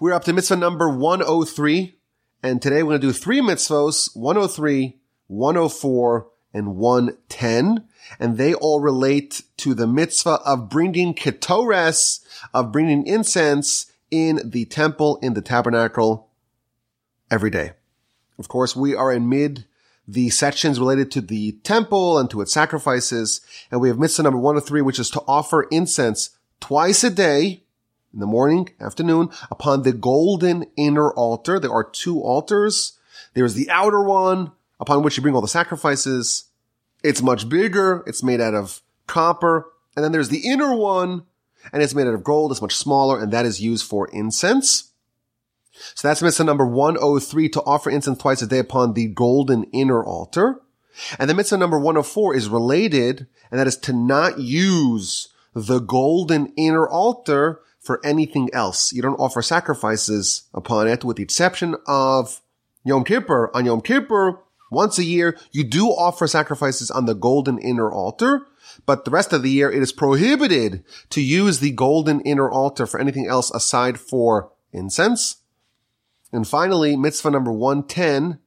We're up to mitzvah number 103, and today we're going to do three mitzvahs, 103, 104, and 110, and they all relate to the mitzvah of bringing ketores, of bringing incense in the temple, in the tabernacle, every day. Of course, we are in mid the sections related to the temple and to its sacrifices, and we have mitzvah number 103, which is to offer incense twice a day, in the morning, afternoon, upon the golden inner altar. There are two altars. There's the outer one upon which you bring all the sacrifices. It's much bigger. It's made out of copper. And then there's the inner one and it's made out of gold. It's much smaller and that is used for incense. So that's mitzvah number 103 to offer incense twice a day upon the golden inner altar. And the mitzvah number 104 is related and that is to not use the golden inner altar for anything else. You don't offer sacrifices upon it with the exception of Yom Kippur. On Yom Kippur, once a year, you do offer sacrifices on the golden inner altar, but the rest of the year it is prohibited to use the golden inner altar for anything else aside for incense. And finally, mitzvah number 110,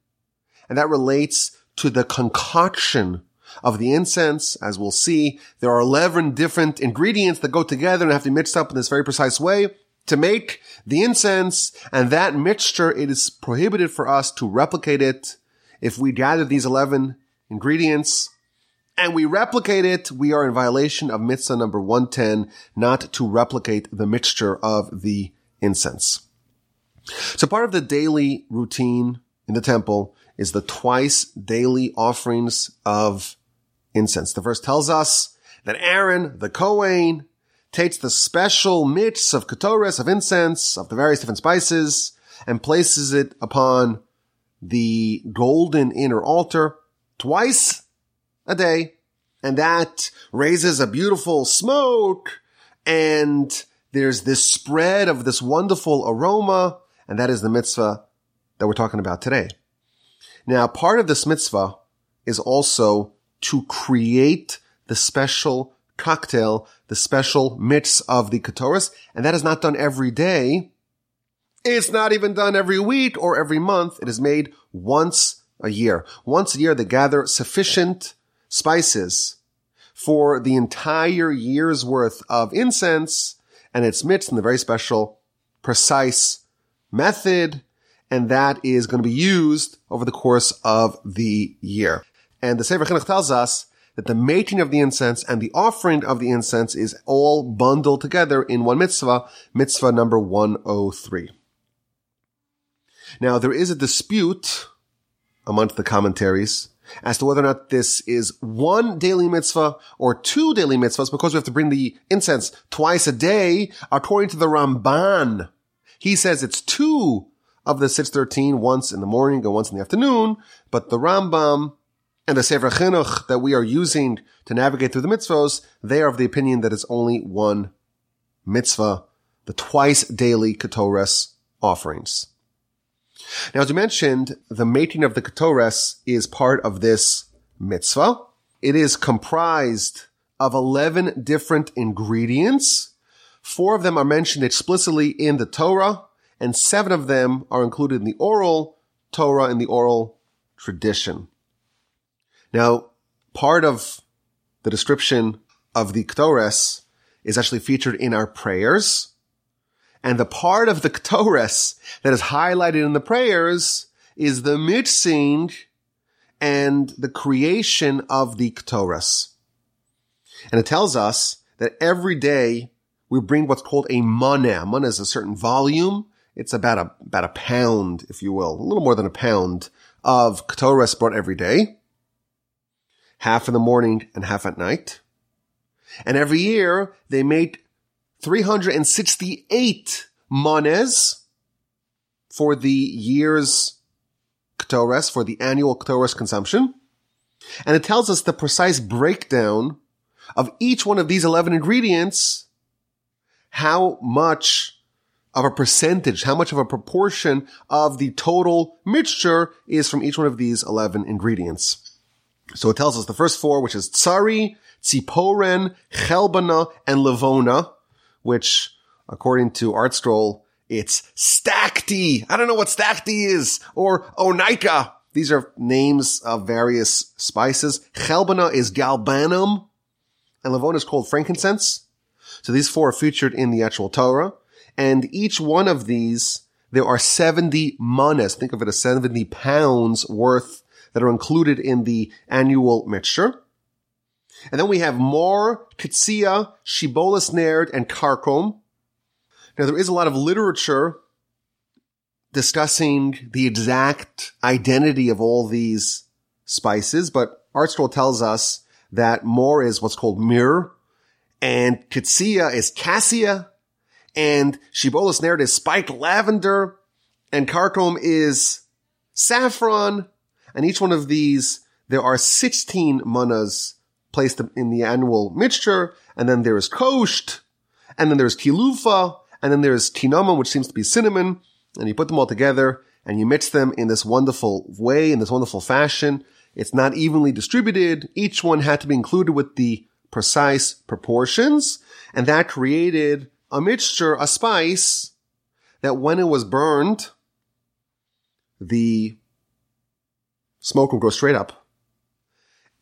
and that relates to the concoction of the incense. As we'll see, there are 11 different ingredients that go together and have to be mixed up in this very precise way to make the incense. And that mixture, it is prohibited for us to replicate it. If we gather these 11 ingredients and we replicate it, we are in violation of mitzvah number 110, not to replicate the mixture of the incense. So part of the daily routine in the temple is the twice daily offerings of incense. The verse tells us that Aaron, the Kohen, takes the special mitts of ketores, of incense, of the various different spices, and places it upon the golden inner altar twice a day. And that raises a beautiful smoke and there's this spread of this wonderful aroma. And that is the mitzvah that we're talking about today. Now, part of this mitzvah is also to create the special cocktail, the special mix of the ketores, and that is not done every day. It's not even done every week or every month. It is made once a year. Once a year, they gather sufficient spices for the entire year's worth of incense, and it's mixed in the very special, precise method, and that is going to be used over the course of the year. And the Sefer Chinuch tells us that the making of the incense and the offering of the incense is all bundled together in one mitzvah, mitzvah number 103. Now, there is a dispute amongst the commentaries as to whether or not this is one daily mitzvah or two daily mitzvahs because we have to bring the incense twice a day. According to the Ramban, he says it's two of the 613, once in the morning and once in the afternoon, but the Rambam and the Sefer Chinuch that we are using to navigate through the mitzvahs, they are of the opinion that it's only one mitzvah, the twice daily ketores offerings. Now, as you mentioned, the making of the ketores is part of this mitzvah. It is comprised of 11 different ingredients. Four of them are mentioned explicitly in the Torah, and seven of them are included in the oral Torah and the oral tradition. Now, part of the description of the Ketores is actually featured in our prayers. And the part of the Ketores that is highlighted in the prayers is the mixing and the creation of the Ketores. And it tells us that every day we bring what's called a maneh. Maneh is a certain volume. It's about a, about a pound, if you will, a little more than a pound of Ketores brought every day half in the morning and half at night. And every year they make 368 manes for the year's ketores, for the annual ketores consumption. And it tells us the precise breakdown of each one of these 11 ingredients, how much of a percentage, how much of a proportion of the total mixture is from each one of these 11 ingredients. So it tells us the first four, which is Tsari, Tziporen, Chelbana, and Levona, which according to ArtScroll It's Stacte. I don't know what Stacte is. Or Onycha. These are names of various spices. Chelbana is galbanum. And Levona is called frankincense. So these four are featured in the actual Torah. And each one of these, there are 70 manas. Think of it as 70 pounds worth that are included in the annual mixture. And then we have more Kitsia, Shibolis Nerd, and Karkom. Now there is a lot of literature discussing the exact identity of all these spices, but Art ArtScroll tells us that more is what's called myrrh, and Kitsia is cassia, and Shibolis Nerd is spiked lavender, and Karkom is saffron, and each one of these, there are 16 manas placed in the annual mixture, and then there is kosht, and then there's kilufa, and then there's kinamon, which seems to be cinnamon, and you put them all together, and you mix them in this wonderful way, in this wonderful fashion. It's not evenly distributed. Each one had to be included with the precise proportions, and that created a mixture, a spice, that when it was burned, the smoke will go straight up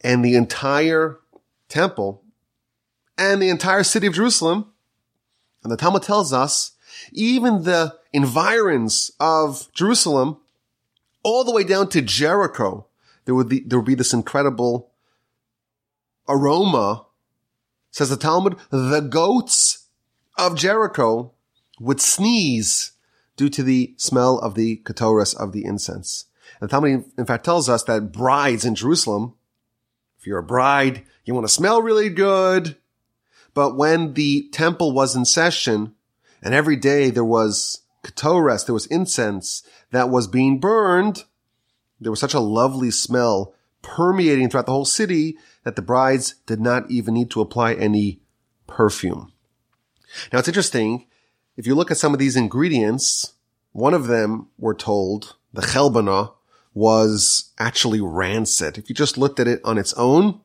and the entire temple and the entire city of Jerusalem. And the Talmud tells us even the environs of Jerusalem, all the way down to Jericho, there would be, there would be this incredible aroma. Says the Talmud, the goats of Jericho would sneeze due to the smell of the katoris of the incense. And Talmud, in fact, tells us that brides in Jerusalem if you're a bride, you want to smell really good. But when the temple was in session and every day there was ketoras, there was incense that was being burned, there was such a lovely smell permeating throughout the whole city that the brides did not even need to apply any perfume. Now it's interesting. If you look at some of these ingredients, one of them, we're told, the chelbana, was actually rancid. If you just looked at it on its own,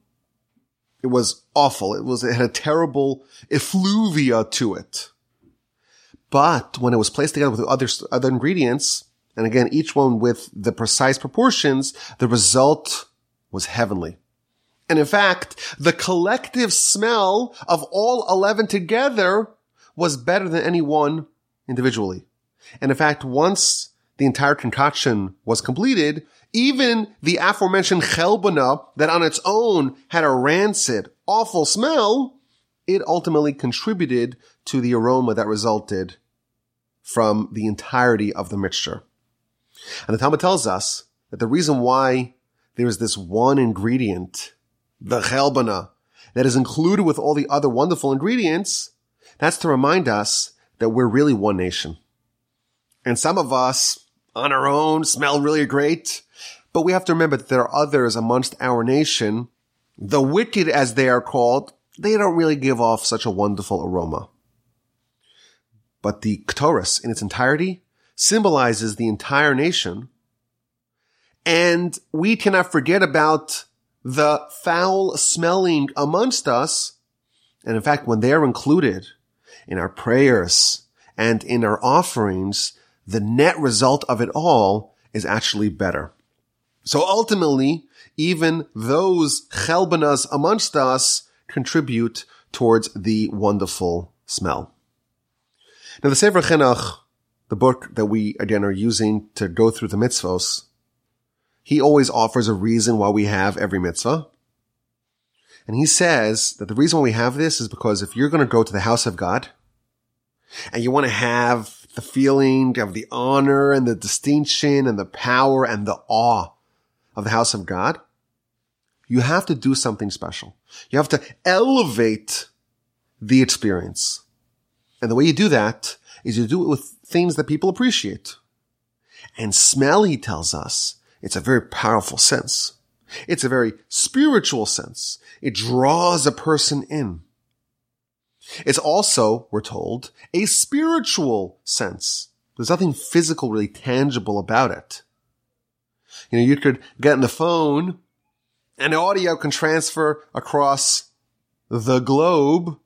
it was awful. It was, it had a terrible effluvia to it. But when it was placed together with other, other ingredients, and again, each one with the precise proportions, the result was heavenly. And in fact, the collective smell of all 11 together was better than any one individually. And in fact, once the entire concoction was completed, even the aforementioned chelbana that on its own had a rancid, awful smell, it ultimately contributed to the aroma that resulted from the entirety of the mixture. And the Talmud tells us that the reason why there's this one ingredient, the chelbana, that is included with all the other wonderful ingredients, that's to remind us that we're really one nation. And some of us on our own smell really great. But we have to remember that there are others amongst our nation, the wicked as they are called, they don't really give off such a wonderful aroma. But the Ktoris in its entirety symbolizes the entire nation. And we cannot forget about the foul smelling amongst us. And in fact, when they are included in our prayers and in our offerings, the net result of it all is actually better. So ultimately, even those chelbanas amongst us contribute towards the wonderful smell. Now the Sefer Chinuch, the book that we again are using to go through the mitzvos, he always offers a reason why we have every mitzvah. And he says that the reason why we have this is because if you're going to go to the house of God and you want to have the feeling of the honor and the distinction and the power and the awe of the house of God, you have to do something special. You have to elevate the experience. And the way you do that is you do it with things that people appreciate. And smell, he tells us, it's a very powerful sense. It's a very spiritual sense. It draws a person in. It's also, we're told, a spiritual sense. There's nothing physical, really tangible about it. You know, you could get on the phone and audio can transfer across the globe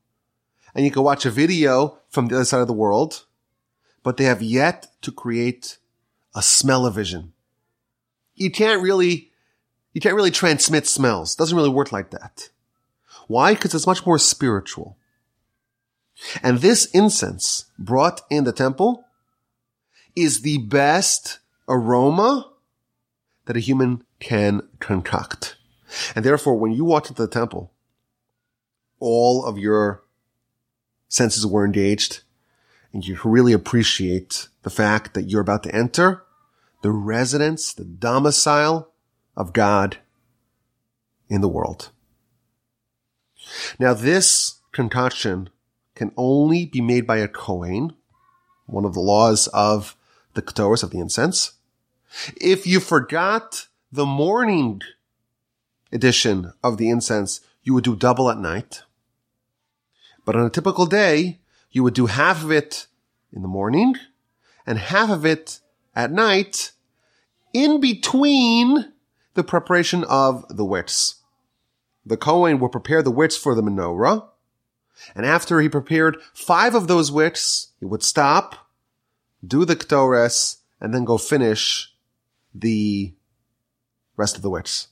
and you can watch a video from the other side of the world. but they have yet to create a smell-o-vision. You can't really, you can't really transmit smells. It doesn't really work like that. Why? Because it's much more spiritual. And this incense brought in the temple is the best aroma that a human can concoct. And therefore, when you walked into the temple, all of your senses were engaged and you really appreciate the fact that you're about to enter the residence, the domicile of God in the world. Now, this concoction can only be made by a Kohen, one of the laws of the Ketores of the incense. If you forgot the morning edition of the incense, you would do double at night. But on a typical day, you would do half of it in the morning and half of it at night in between the preparation of the wicks. The Kohen will prepare the wicks for the menorah. And after he prepared five of those wicks, he would stop, do the Ktores, and then go finish the rest of the wicks.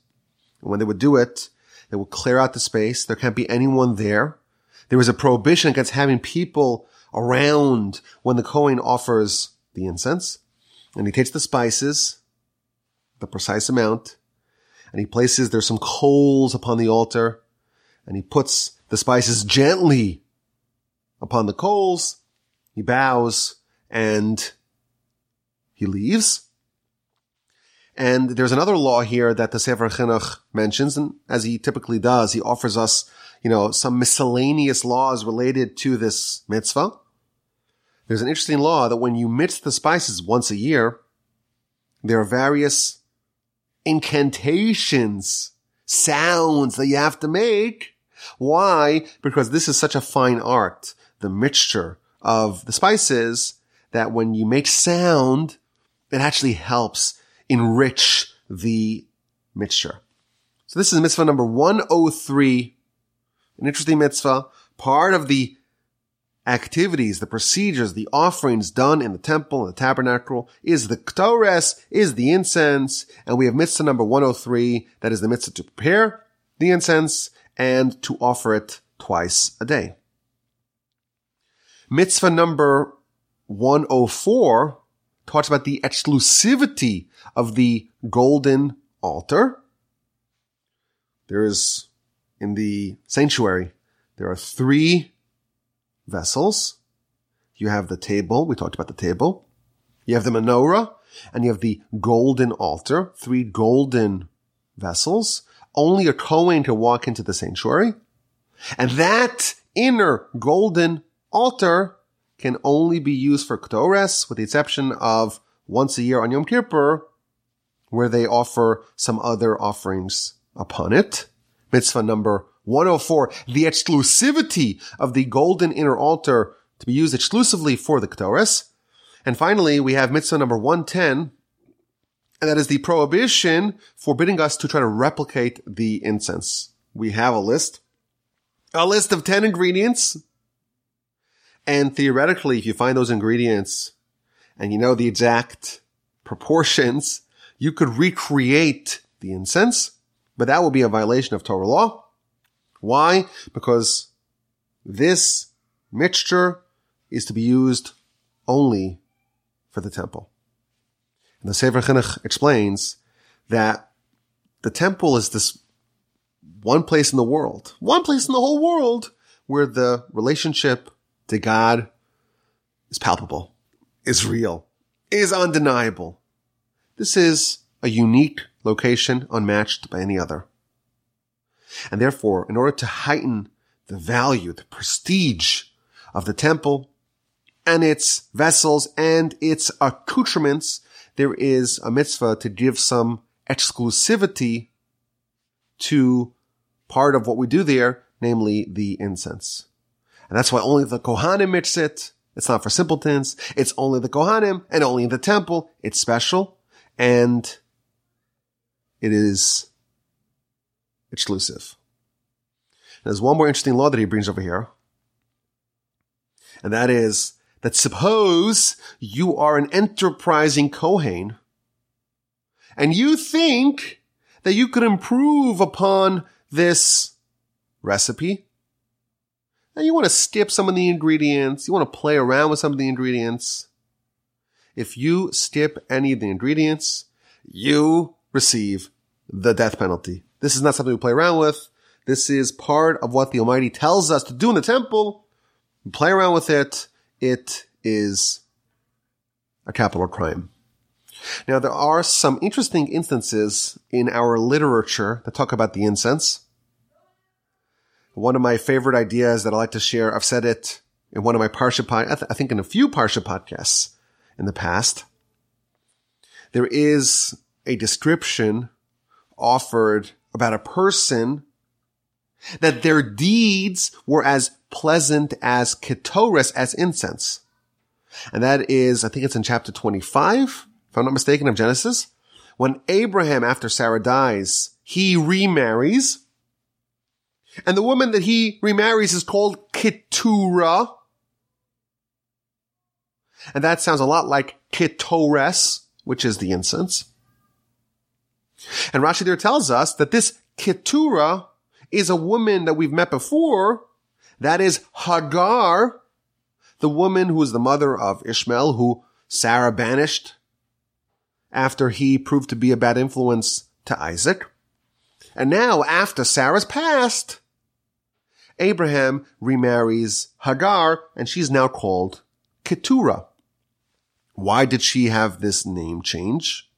And when they would do it, they would clear out the space. There can't be anyone there. There is a prohibition against having people around when the Kohen offers the incense. And he takes the spices, the precise amount, and he places, there's some coals upon the altar, and he puts the spices gently upon the coals. He bows and he leaves. And there's another law here that the Sefer Chinuch mentions, and as he typically does, he offers us, you know, some miscellaneous laws related to this mitzvah. There's an interesting law that when you mix the spices once a year, there are various incantations, sounds that you have to make. Why? Because this is such a fine art, the mixture of the spices, that when you make sound, it actually helps enrich the mixture. So this is mitzvah number 103, an interesting mitzvah, part of the activities, the procedures, the offerings done in the temple and the tabernacle is the ktores, is the incense, and we have mitzvah number 103, that is the mitzvah to prepare the incense and to offer it twice a day. Mitzvah number 104 talks about the exclusivity of the golden altar. There is, in the sanctuary, there are three vessels. You have the table. We talked about the table. You have the menorah and you have the golden altar, three golden vessels. Only a Kohen can walk into the sanctuary. And that inner golden altar can only be used for Ketores, with the exception of once a year on Yom Kippur, where they offer some other offerings upon it. Mitzvah number 104, the exclusivity of the golden inner altar to be used exclusively for the Ketores. And finally, we have mitzvah number 110, and that is the prohibition forbidding us to try to replicate the incense. We have a list, a list of 10 ingredients. And theoretically, if you find those ingredients and you know the exact proportions, you could recreate the incense, but that would be a violation of Torah law. Why? Because this mixture is to be used only for the temple. And the Sefer Chinuch explains that the temple is this one place in the world, one place in the whole world where the relationship to God is palpable, is real, is undeniable. This is a unique location unmatched by any other. And therefore, in order to heighten the value, the prestige of the temple and its vessels and its accoutrements, there is a mitzvah to give some exclusivity to part of what we do there, namely the incense. And that's why only the Kohanim mix it. It's not for simpletons. It's only the Kohanim and only in the temple. It's special and it is exclusive. There's one more interesting law that he brings over here. And that is that suppose you are an enterprising Kohen and you think that you could improve upon this recipe. And you want to skip some of the ingredients. You want to play around with some of the ingredients. If you skip any of the ingredients, you receive the death penalty. This is not something we play around with. This is part of what the Almighty tells us to do in the temple. Play around with it. It is a capital crime. Now, there are some interesting instances in our literature that talk about the incense. One of my favorite ideas that I like to share, I've said it in one of my Parsha, I, th- I think in a few Parsha podcasts in the past. There is a description offered about a person that their deeds were as pleasant as ketores, as incense. And that is, I think it's in chapter 25, if I'm not mistaken, of Genesis. When Abraham, after Sarah dies, he remarries. And the woman that he remarries is called Keturah. And that sounds a lot like Ketores, which is the incense. And Rashi there tells us that this Keturah is a woman that we've met before. That is Hagar, the woman who is the mother of Ishmael, who Sarah banished after he proved to be a bad influence to Isaac. And now, after Sarah's passed, Abraham remarries Hagar, and she's now called Keturah. Why did she have this name change?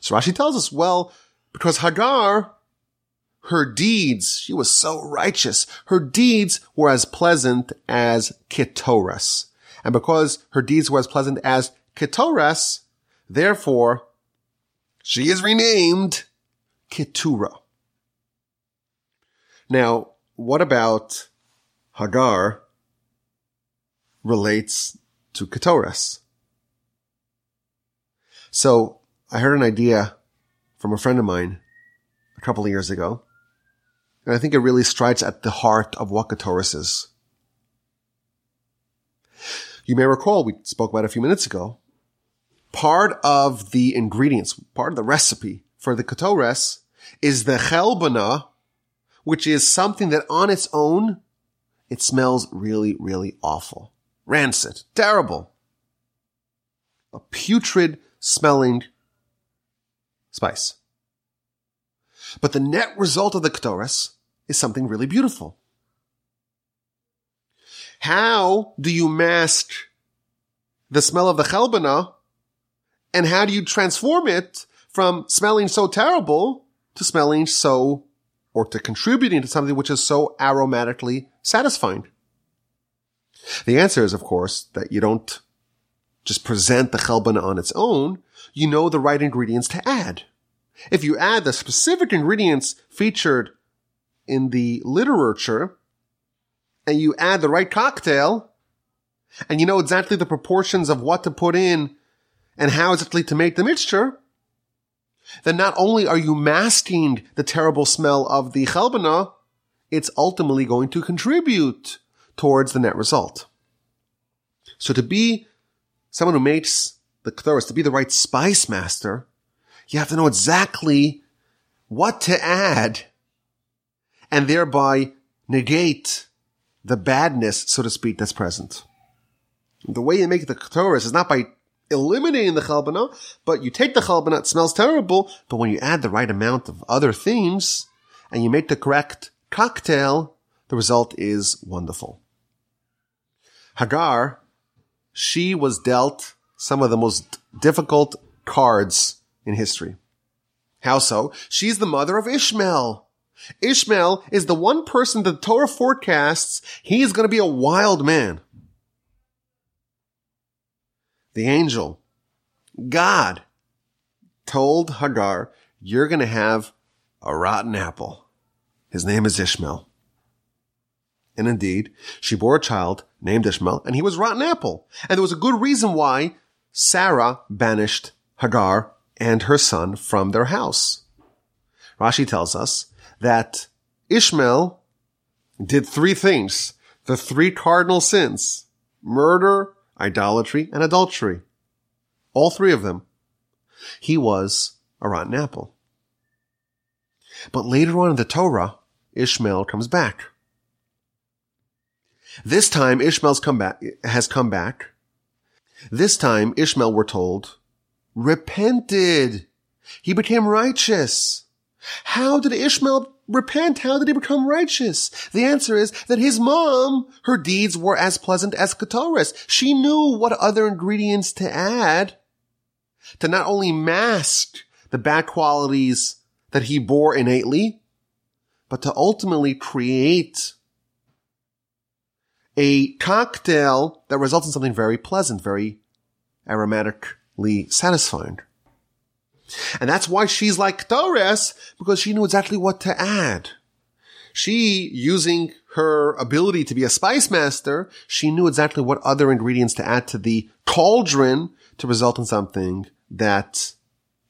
So Rashi tells us, well, because Hagar, her deeds, she was so righteous. Her deeds were as pleasant as Ketores. And because her deeds were as pleasant as Ketores, therefore, she is renamed Keturah. Now, what about Hagar relates to Ketores? So I heard an idea from a friend of mine a couple of years ago. And I think it really strikes at the heart of what Ketores is. You may recall, we spoke about a few minutes ago, part of the ingredients, part of the recipe for the Ketores is the chelbana, which is something that on its own, it smells really, really awful. Rancid. Terrible. A putrid smelling spice. But the net result of the Ketores is something really beautiful. How do you mask the smell of the chelbana and how do you transform it from smelling so terrible to smelling so or to contributing to something which is so aromatically satisfying? The answer is, of course, that you don't just present the chelbana on its own. You know the right ingredients to add. If you add the specific ingredients featured in the literature and you add the right cocktail and you know exactly the proportions of what to put in and how exactly to make the mixture, then not only are you masking the terrible smell of the chelbana, it's ultimately going to contribute towards the net result. So to be someone who makes the ketores, to be the right spice master, you have to know exactly what to add and thereby negate the badness, so to speak, that's present. The way you make the ketores is not by eliminating the chalbana, but you take the chalbana, it smells terrible, but when you add the right amount of other things and you make the correct cocktail, the result is wonderful. Hagar, she was dealt some of the most difficult cards in history. How so? She's the mother of Ishmael. Ishmael is the one person that the Torah forecasts he's going to be a wild man. The angel, God, told Hagar, you're going to have a rotten apple. His name is Ishmael. And indeed, she bore a child named Ishmael, and he was rotten apple. And there was a good reason why Sarah banished Hagar and her son from their house. Rashi tells us that Ishmael did three things. The three cardinal sins. Murder, idolatry, and adultery. All three of them. He was a rotten apple. But later on in the Torah, Ishmael comes back. This time Ishmael's come back, has come back. This time Ishmael, we're told, repented. He became righteous. How did Ishmael repent? How did he become righteous? The answer is that his mom, her deeds were as pleasant as Ketores. She knew what other ingredients to add to not only mask the bad qualities that he bore innately, but to ultimately create a cocktail that results in something very pleasant, very aromatically satisfying. And that's why she's like Ketores, because she knew exactly what to add. She, using her ability to be a spice master, she knew exactly what other ingredients to add to the cauldron to result in something that,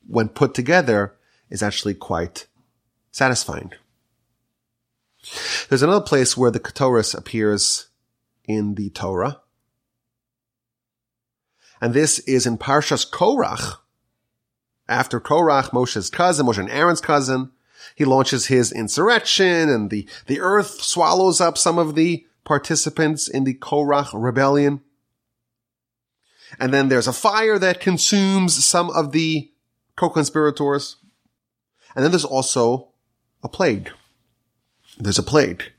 when put together, is actually quite satisfying. There's another place where the Ketores appears in the Torah. And this is in Parshas Korach. After Korach, Moshe's cousin, Moshe and Aaron's cousin, he launches his insurrection and the, the earth swallows up some of the participants in the Korach rebellion. And then there's a fire that consumes some of the co-conspirators. And then there's also a plague. There's a plague.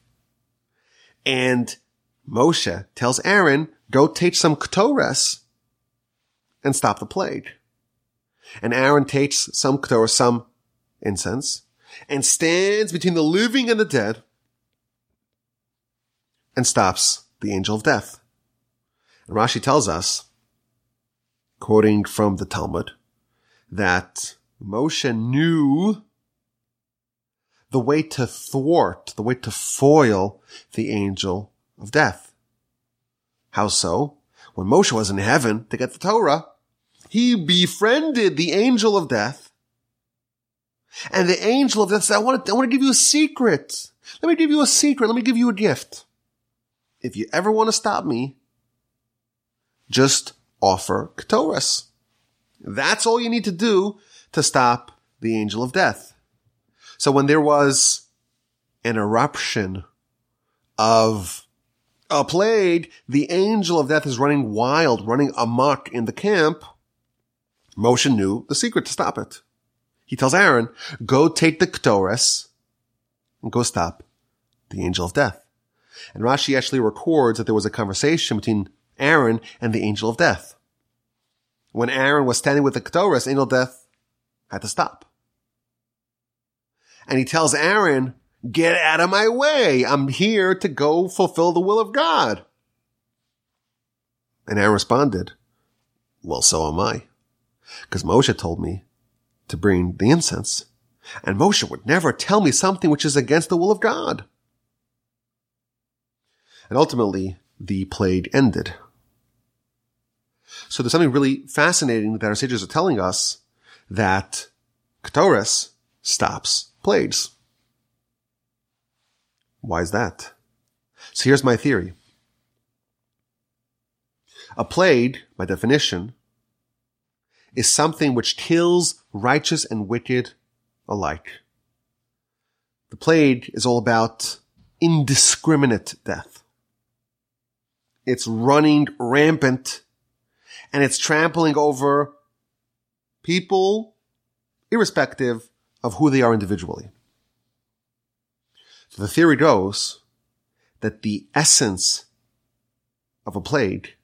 And Moshe tells Aaron, go take some ketores and stop the plague. And Aaron takes some ketores, some incense, and stands between the living and the dead and stops the angel of death. And Rashi tells us, quoting from the Talmud, that Moshe knew the way to thwart, the way to foil the angel of death. How so? When Moshe was in heaven to get the Torah, he befriended the angel of death. And the angel of death said, I want to, I want to give you a secret. Let me give you a secret. Let me give you a gift. If you ever want to stop me, just offer Ketores. That's all you need to do to stop the angel of death. So when there was an eruption of a plague, the angel of death is running wild, running amok in the camp. Moshe knew the secret to stop it. He tells Aaron, go take the Ketores and go stop the angel of death. And Rashi actually records that there was a conversation between Aaron and the angel of death. When Aaron was standing with the Ketores, angel of death had to stop. And he tells Aaron, get out of my way. I'm here to go fulfill the will of God. And Aaron responded, well, so am I. Because Moshe told me to bring the incense. And Moshe would never tell me something which is against the will of God. And ultimately, the plague ended. So there's something really fascinating that our sages are telling us that Ketores stops plagues. Why is that? So here's my theory. A plague, by definition, is something which kills righteous and wicked alike. The plague is all about indiscriminate death. It's running rampant and it's trampling over people irrespective of who they are individually. So the theory goes that the essence of a plague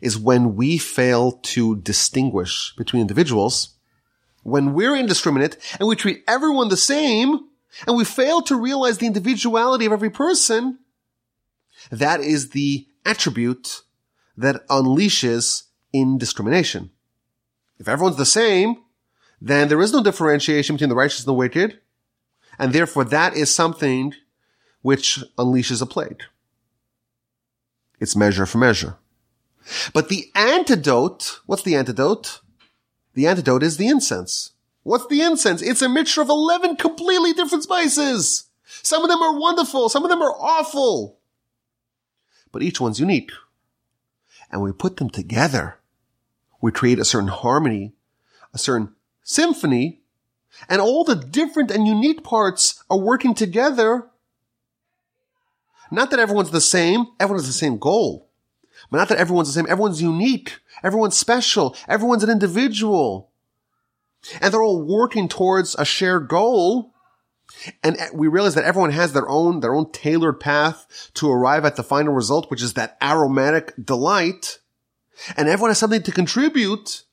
is when we fail to distinguish between individuals, when we're indiscriminate and we treat everyone the same, and we fail to realize the individuality of every person, that is the attribute that unleashes indiscrimination. If everyone's the same, then there is no differentiation between the righteous and the wicked, and therefore that is something which unleashes a plague. It's measure for measure. But the antidote, what's the antidote? The antidote is the incense. What's the incense? It's a mixture of 11 completely different spices. Some of them are wonderful. Some of them are awful. But each one's unique. and we put them together, we create a certain harmony, a certain symphony, and all the different and unique parts are working together. Not that everyone's the same, everyone has the same goal. But not that everyone's the same, everyone's unique, everyone's special, everyone's an individual. And they're all working towards a shared goal. And we realize that everyone has their own, their own tailored path to arrive at the final result, which is that aromatic delight. And everyone has something to contribute.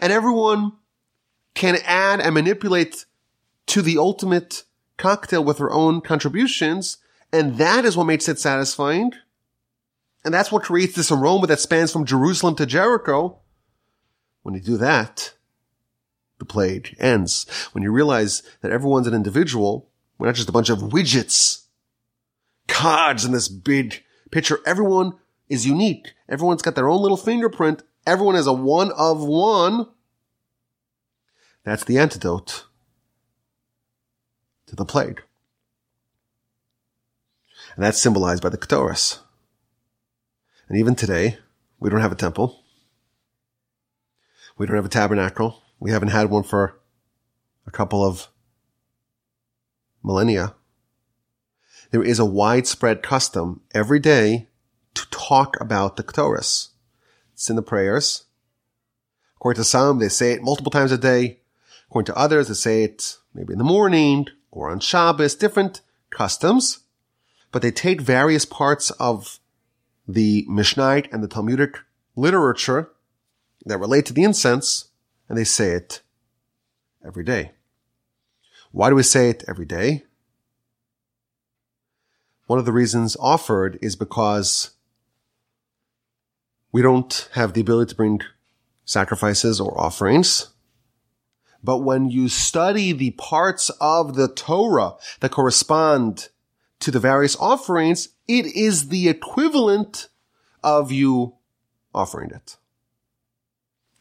And everyone can add and manipulate to the ultimate cocktail with their own contributions. And that is what makes it satisfying. And that's what creates this aroma that spans from Jerusalem to Jericho. When you do that, the plague ends. When you realize that everyone's an individual, we're not just a bunch of widgets, cards in this big picture. Everyone is unique. Everyone's got their own little fingerprint. Everyone is a one of one. That's the antidote to the plague. And that's symbolized by the Ketores. And even today, we don't have a temple. We don't have a tabernacle. We haven't had one for a couple of millennia. There is a widespread custom every day to talk about the Ketores. It's in the prayers. According to some, they say it multiple times a day. According to others, they say it maybe in the morning or on Shabbos, different customs. But they take various parts of the Mishnayot and the Talmudic literature that relate to the incense and they say it every day. Why do we say it every day? One of the reasons offered is because we don't have the ability to bring sacrifices or offerings. But when you study the parts of the Torah that correspond to the various offerings, it is the equivalent of you offering it.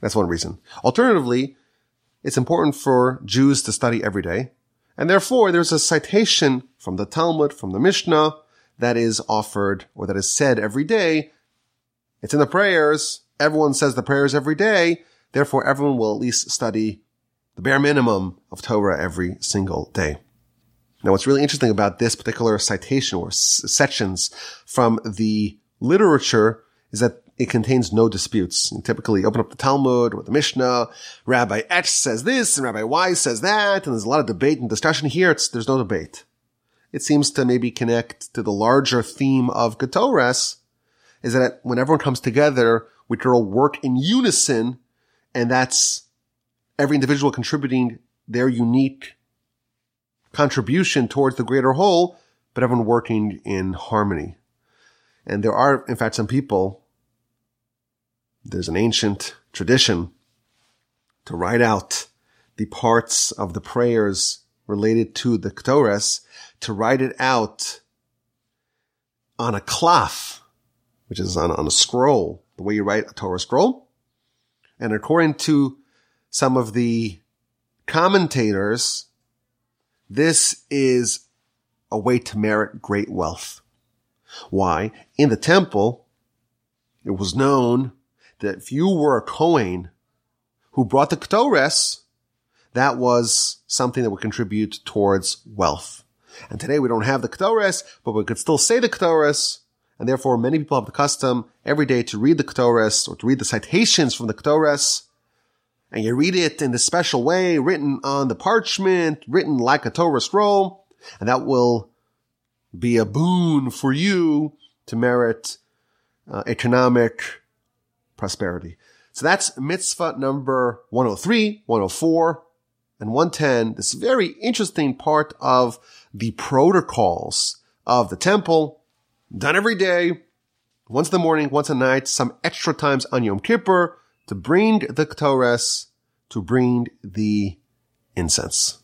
That's one reason. Alternatively, it's important for Jews to study every day. And therefore, there's a citation from the Talmud, from the Mishnah, that is offered or that is said every day. It's in the prayers. Everyone says the prayers every day. Therefore, everyone will at least study the bare minimum of Torah every single day. Now, what's really interesting about this particular citation or s- sections from the literature is that it contains no disputes. You typically open up the Talmud or the Mishnah. Rabbi X says this and Rabbi Y says that. And there's a lot of debate and discussion here. It's, there's no debate. It seems to maybe connect to the larger theme of Ketores is that when everyone comes together, we can all work in unison. And that's every individual contributing their unique contribution towards the greater whole, but everyone working in harmony. And there are, in fact, some people there's an ancient tradition to write out the parts of the prayers related to the Ketores, to write it out on a cloth, which is on, on a scroll, the way you write a Torah scroll. And according to some of the commentators, this is a way to merit great wealth. Why? In the temple, it was known that if you were a Kohen who brought the Ketores, that was something that would contribute towards wealth. And today we don't have the Ketores, but we could still say the Ketores, and therefore many people have the custom every day to read the Ketores or to read the citations from the Ketores. And you read it in the special way, written on the parchment, written like a Torah scroll, and that will be a boon for you to merit uh, economic prosperity. So that's mitzvah number 103, 104, and 110. This very interesting part of the protocols of the temple, done every day, once in the morning, once at night, some extra times on Yom Kippur to bring the Ketores, to bring the incense.